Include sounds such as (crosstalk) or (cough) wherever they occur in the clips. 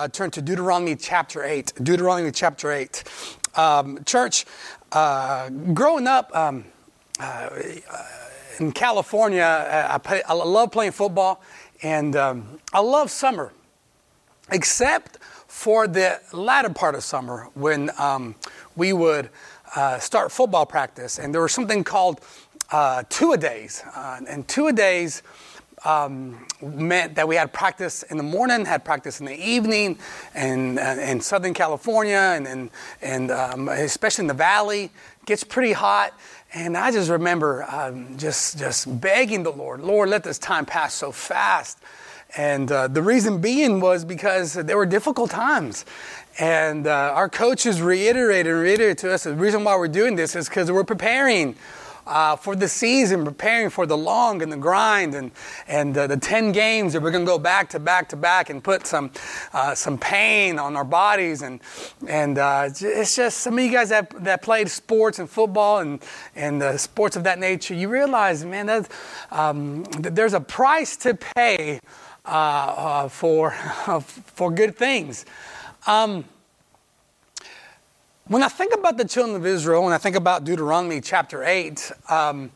uh, turn to Deuteronomy chapter 8. Deuteronomy chapter 8. Um, church, uh, growing up um, uh, in California, uh, I, play, I, love playing football and um, I love summer, except for the latter part of summer when um, we would uh, start football practice. And there was something called two a days. and two a days um, meant that we had practice in the morning, had practice in the evening, and uh, in Southern California, and and, and um, especially in the Valley, gets pretty hot. And I just remember um, just just begging the Lord, Lord, let this time pass so fast. And uh, the reason being was because there were difficult times. And uh, our coaches reiterated and reiterated to us the reason why we're doing this is because we're preparing uh, for the season, preparing for the long and the grind and, and uh, the 10 games that we're going to go back to back to back and put some, uh, some pain on our bodies. And, and uh, it's just some of you guys that, that played sports and football and, and sports of that nature, you realize, man, that, um, that there's a price to pay uh, uh, for, (laughs) for good things. Um, when I think about the children of Israel, when I think about Deuteronomy chapter 8, um,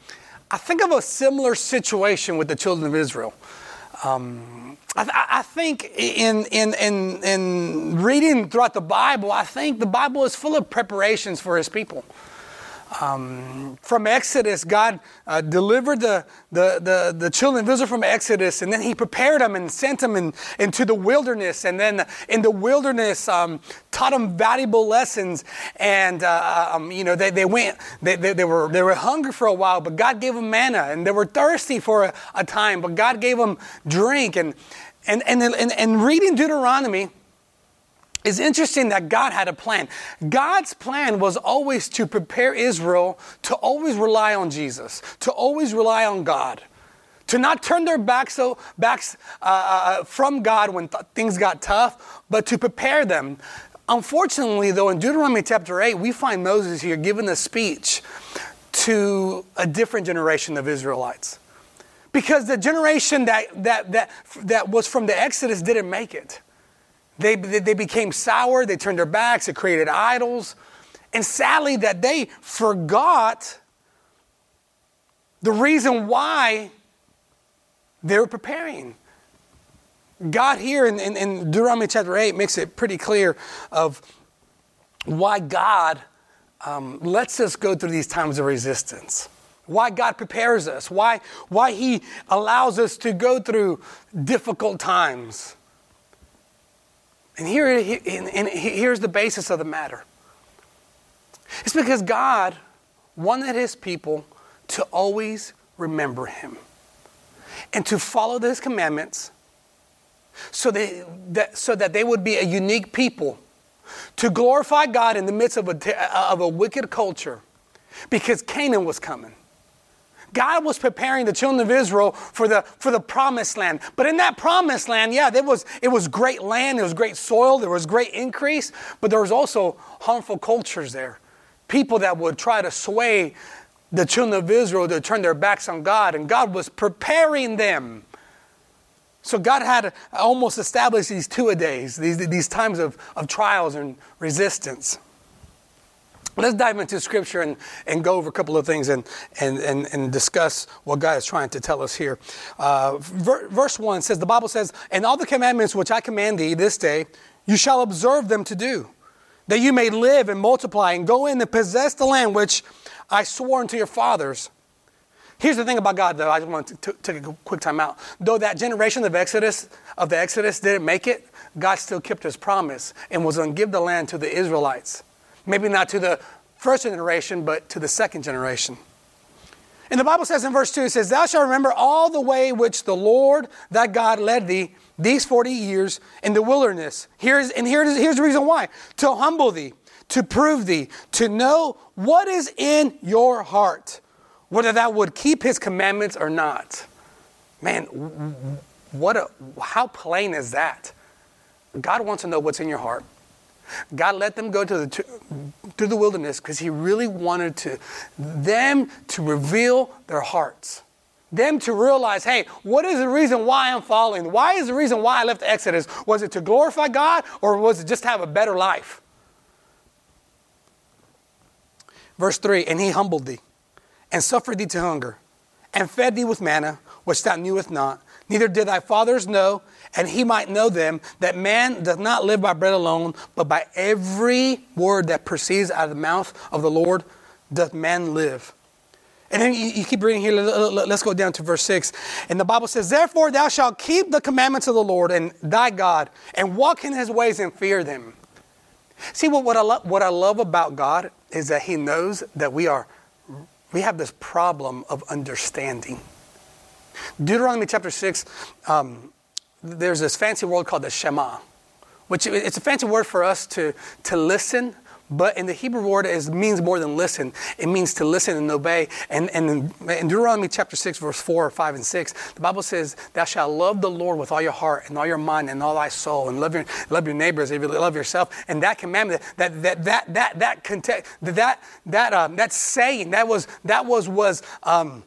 I think of a similar situation with the children of Israel. Um, I, I, think in, in, in, in reading throughout the Bible, I think the Bible is full of preparations for his people. Um, from Exodus, God uh, delivered the, the, the, the, children of Israel from Exodus, and then He prepared them and sent them in, into the wilderness. And then in the wilderness, um, taught them valuable lessons. And, uh, um, you know, they, they went, they, they, they, were, they were hungry for a while, but God gave them manna. And they were thirsty for a, a time, but God gave them drink. And, and, and, and, and reading Deuteronomy, it's interesting that God had a plan. God's plan was always to prepare Israel to always rely on Jesus, to always rely on God, to not turn their backs, so, backs uh, uh, from God when th- things got tough, but to prepare them. Unfortunately, though, in Deuteronomy chapter 8, we find Moses here giving a speech to a different generation of Israelites. Because the generation that, that, that, that was from the Exodus didn't make it. They, they became sour, they turned their backs, they created idols. And sadly, that they forgot the reason why they were preparing. God here in, in, in, Deuteronomy chapter 8 makes it pretty clear of why God um, lets us go through these times of resistance. Why God prepares us, why, why He allows us to go through difficult times. And, here, and here's the basis of the matter it's because God wanted his people to always remember him and to follow his commandments so, they, that, so that they would be a unique people to glorify God in the midst of a, of a wicked culture because Canaan was coming. God was preparing the children of Israel for the, for the promised land. But in that promised land, yeah, there was, it was great land, there was great soil, there was great increase, but there was also harmful cultures there. People that would try to sway the children of Israel to turn their backs on God, and God was preparing them. So God had almost established these two a days, these, these times of, of trials and resistance. Let's dive into scripture and, and go over a couple of things and, and, and, and discuss what God is trying to tell us here. Uh, ver, verse 1 says, The Bible says, And all the commandments which I command thee this day, you shall observe them to do, that you may live and multiply and go in and possess the land which I swore unto your fathers. Here's the thing about God, though. I just want to take a quick time out. Though that generation of Exodus of the Exodus didn't make it, God still kept His promise and was going to give the land to the Israelites. Maybe not to the first generation, but to the second generation. And the Bible says in verse 2, it says, Thou shalt remember all the way which the Lord thy God led thee these 40 years in the wilderness. Here's, and here's, here's the reason why to humble thee, to prove thee, to know what is in your heart, whether thou would keep his commandments or not. Man, what a, how plain is that? God wants to know what's in your heart. God let them go to the, to the wilderness because He really wanted to, them to reveal their hearts. them to realize, hey, what is the reason why I'm following? Why is the reason why I left Exodus? Was it to glorify God or was it just to have a better life? Verse 3 And he humbled thee and suffered thee to hunger and fed thee with manna, which thou knewest not, neither did thy fathers know, and he might know them, that man does not live by bread alone, but by every word that proceeds out of the mouth of the Lord doth man live. And then you, you keep reading here. Let's go down to verse 6. And the Bible says, Therefore thou shalt keep the commandments of the Lord and thy God, and walk in his ways and fear them. See, what, what, I, lo- what I love about God is that he knows that we are, we have this problem of understanding. Deuteronomy chapter 6, um, there's this fancy word called the Shema, which it's a fancy word for us to, to listen, but in the Hebrew word, it means more than listen. It means to listen and obey. And, and in, Deuteronomy chapter 6, verse 4, 5, and 6, the Bible says, Thou shalt love the Lord with all your heart and all your mind and all thy soul, and love your, love your neighbors if you love yourself. And that commandment, that, that, that, that, that, that that, that, um, that saying, that was, that was, was, um,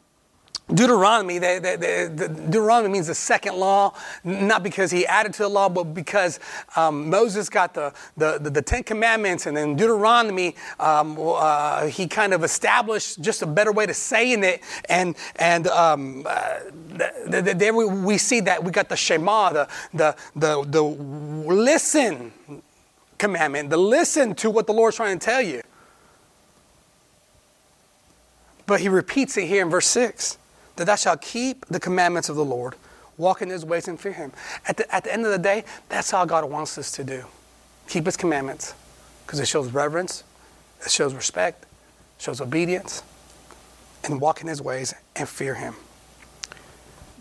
Deuteronomy, the, the, the, Deuteronomy means the second law, not because he added to the law, but because um, Moses got the, the, the, Ten Commandments, and then Deuteronomy, um, uh, he kind of established just a better way to saying it. And, and um, uh, there we, we see that we got the Shema, the, the, the, the listen commandment, the listen to what the Lord's trying to tell you. But he repeats it here in verse 6 that thou shalt keep the commandments of the Lord, walk in his ways and fear him. At the, at the end of the day, that's all God wants us to do. Keep his commandments because it shows reverence, it shows respect, it shows obedience, and walk in his ways and fear him.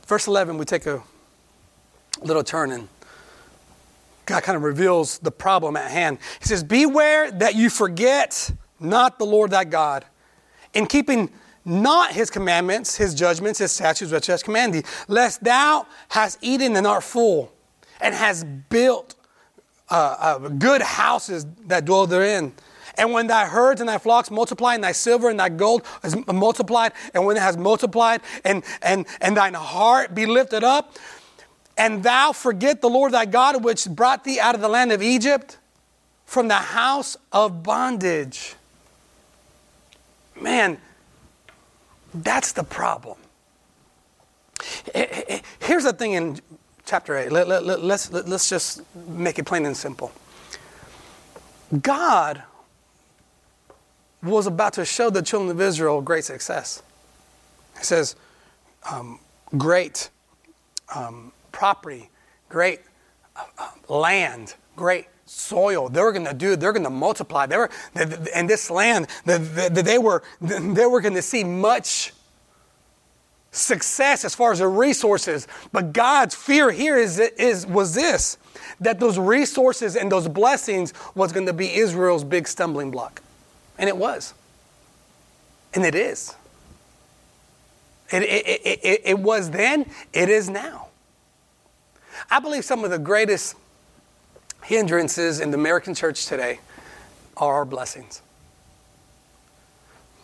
Verse 11, we take a little turn and God kind of reveals the problem at hand. He says, Beware that you forget not the Lord thy God in keeping not his commandments, his judgments, his statutes, which has commanded thee, lest thou hast eaten and art full, and hast built uh, uh, good houses that dwell therein. And when thy herds and thy flocks multiply, and thy silver and thy gold is multiplied, and when it has multiplied, and, and, and thine heart be lifted up, and thou forget the Lord thy God, which brought thee out of the land of Egypt, from the house of bondage. Man, that's the problem. Here's the thing in chapter 8. Let, let, let, let's, let's just make it plain and simple. God was about to show the children of Israel great success. He says, um, great um, property, great uh, uh land, great soil. They were going to do. They're going to multiply. They were, in this land, they were, (laughs) they were going to see much success as far as the resources. But God's fear here is, is was this: that those resources and those blessings was going to be Israel's big stumbling block, and it was, and it is. It, it, it, it, was then, it is now. I believe some of the greatest hindrances in the American church today are our blessings.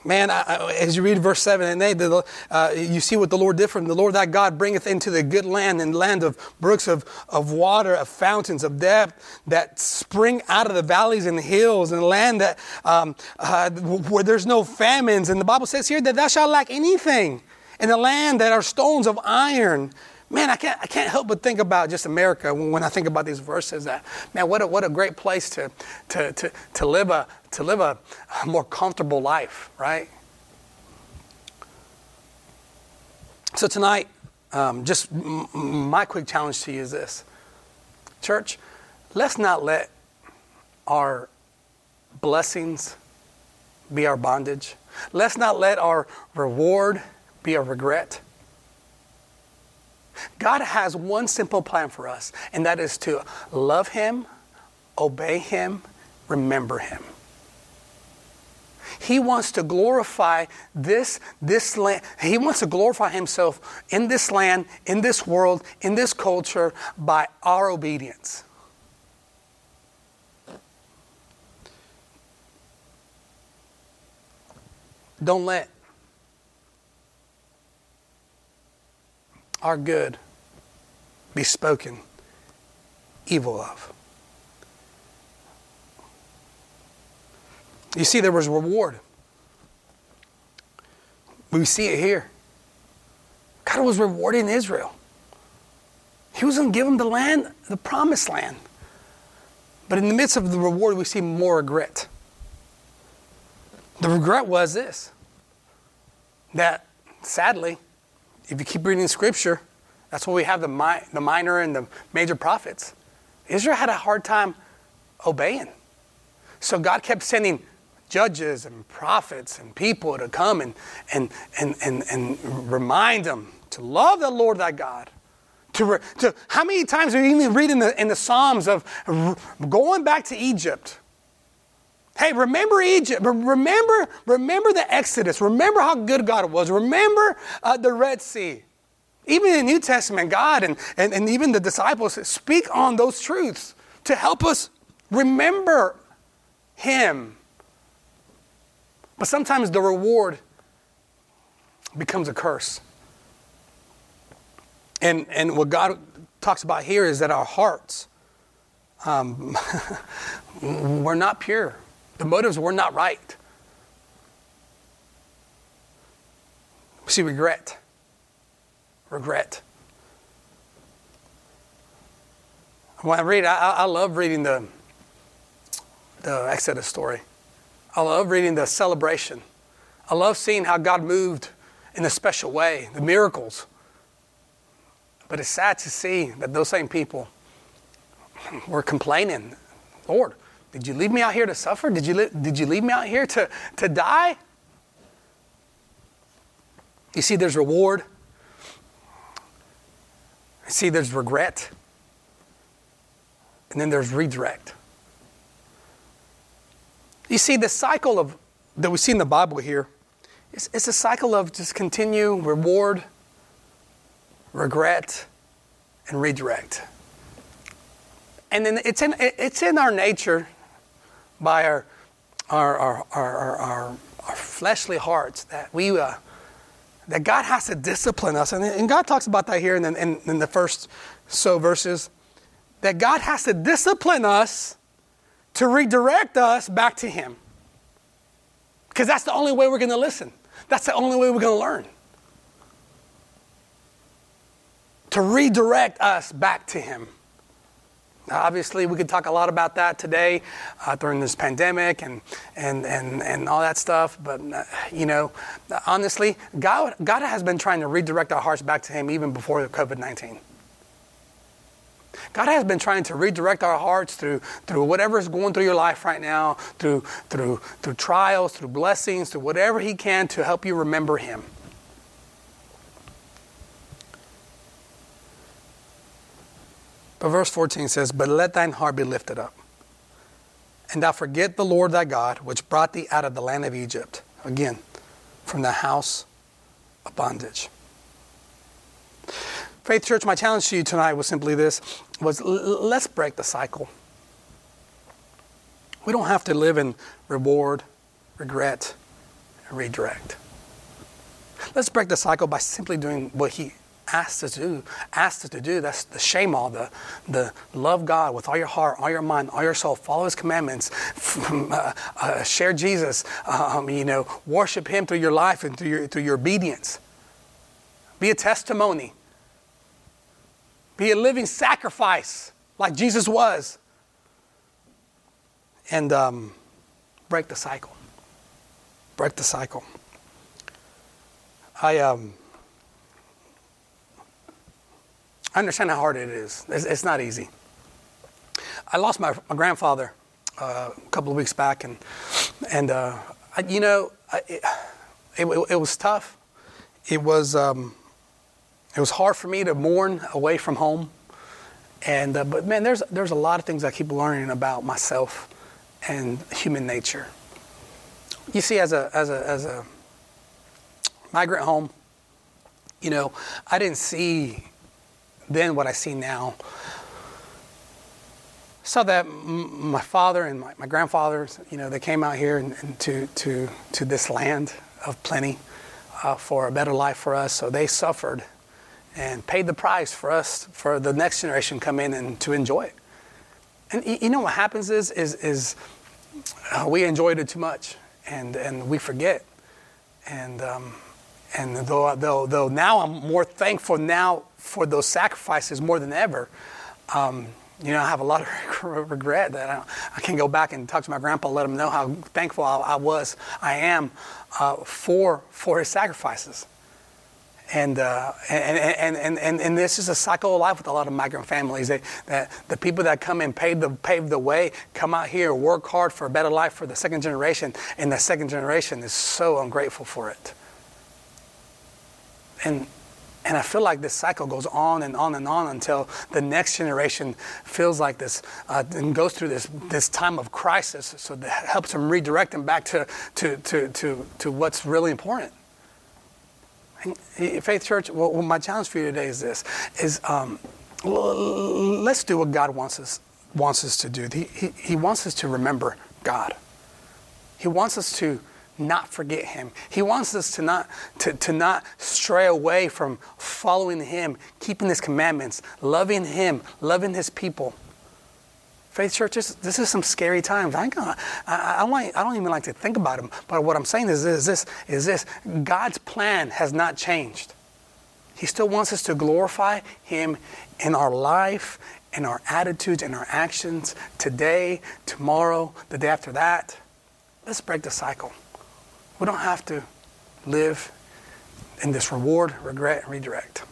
Man, I, as you read verse 7 and 8, the, uh, you see what the Lord did for him. The Lord thy God bringeth into the good land and land of brooks of, of water, of fountains of depth that spring out of the valleys and the hills, and land that um, uh, where there's no famines. And the Bible says here that thou shalt lack anything in the land that are stones of iron man, I can't, I can't help but think about just America when I think about these verses. That man, what a, what a great place to, to, to, to live, a, to live a, a more comfortable life, right? So tonight, um, just m- my quick challenge to you is this, church. Let's not let our blessings be our bondage. Let's not let our reward be a regret. God has one simple plan for us, and that is to love Him, obey Him, remember Him. He wants to glorify this, this land. He wants to glorify Himself in this land, in this world, in this culture by our obedience. Don't let our good be spoken evil of. You see, there was reward. We see it here. God was rewarding Israel. He was going to give them the land, the promised land. But in the midst of the reward, we see more regret. The regret was this that sadly, if you keep reading scripture, that's why we have the, mi- the minor and the major prophets. Israel had a hard time obeying. So God kept sending judges and prophets and people to come and, and, and, and, and remind them to love the Lord thy God. To, re, to how many times do you even read in the, in the Psalms of going back to Egypt? Hey, remember Egypt. Remember, remember the Exodus. Remember how good God was. Remember uh, the Red Sea. Even in the New Testament, God and, and, and even the disciples speak on those truths to help us remember Him. But sometimes the reward becomes a curse. And, and what God talks about here is that our hearts um, (laughs) were not pure, the motives were not right. See, regret. Regret. When I read, I, I love reading the, the Exodus story. I love reading the celebration. I love seeing how God moved in a special way, the miracles. But it's sad to see that those same people were complaining Lord, did you leave me out here to suffer? Did you, did you leave me out here to, to die? You see, there's reward. You see, there's regret. And then there's redirect. You see, the cycle of that we see in the Bible here, it's, it's a cycle of just continue, reward, regret, and redirect. And then it's in, it's in our nature by our, our, our, our, our, our fleshly hearts that we, uh, that God has to discipline us. And, and God talks about that here in, in, in the first so verses, that God has to discipline us to redirect us back to Him. Because that's the only way we're going to listen. That's the only way we're going to learn. To redirect us back to Him. Obviously, we could talk a lot about that today uh, during this pandemic and, and, and, and all that stuff. But, uh, you know, honestly, God, God has been trying to redirect our hearts back to Him even before COVID 19. God has been trying to redirect our hearts through, through whatever is going through your life right now, through, through, through trials, through blessings, through whatever He can to help you remember Him. But verse 14 says, But let thine heart be lifted up, and thou forget the Lord thy God, which brought thee out of the land of Egypt, again, from the house of bondage. Faith Church, my challenge to you tonight was simply this was let's break the cycle. We don't have to live in reward, regret, and redirect. Let's break the cycle by simply doing what he asked us to do, asked us to do. That's the shema, the, the love God with all your heart, all your mind, all your soul, follow His commandments, uh, uh, share Jesus, um, you know, worship Him through your life and through your, through your obedience. Be a testimony. Be a living sacrifice like Jesus was. And um, break the cycle. Break the cycle. I um, I understand how hard it is. It's, it's not easy. I lost my, my grandfather uh, a couple of weeks back, and and uh, I, you know, I, it, it, it, was tough. It was um, it was hard for me to mourn away from home, and uh, but man, there's there's a lot of things I keep learning about myself and human nature. You see, as a as a as a migrant home, you know, I didn't see then what I see now. So that my father and my, my, grandfathers, you know, they came out here and, and to, to, to this land of plenty uh, for a better life for us. So they suffered and paid the price for us, for the next generation come in and to enjoy it. And you know what happens is, is, is uh, we enjoyed it too much and, and we forget. And, um, and though, though, though now I'm more thankful now for those sacrifices more than ever, um, you know, I have a lot of (laughs) regret that I, I can go back and talk to my grandpa, let him know how thankful I, I was, I am uh, for, for his sacrifices. And, uh, and, and, and, and, and, this is a cycle of life with a lot of migrant families. They, that the people that come and pave the, pave the way come out here, work hard for a better life for the second generation, and the second generation is so ungrateful for it. And and I feel like this cycle goes on and on and on until the next generation feels like this uh, and goes through this, this time of crisis. So that helps them redirect them back to, to, to, to, to what's really important. And Faith Church, well, my challenge for you today is this, is um, let's do what God wants us, wants us to do. He, he, he wants us to remember God. He wants us to not forget him. He wants us to not, to, to not stray away from following him, keeping his commandments, loving him, loving his people. Faith Church, this, this is some scary times. I, I, I, I don't even like to think about them. But what I'm saying is, is this, is this God's plan has not changed. He still wants us to glorify him in our life, in our attitudes, in our actions, today, tomorrow, the day after that. Let's break the cycle. We don't have to live in this reward, regret, and redirect.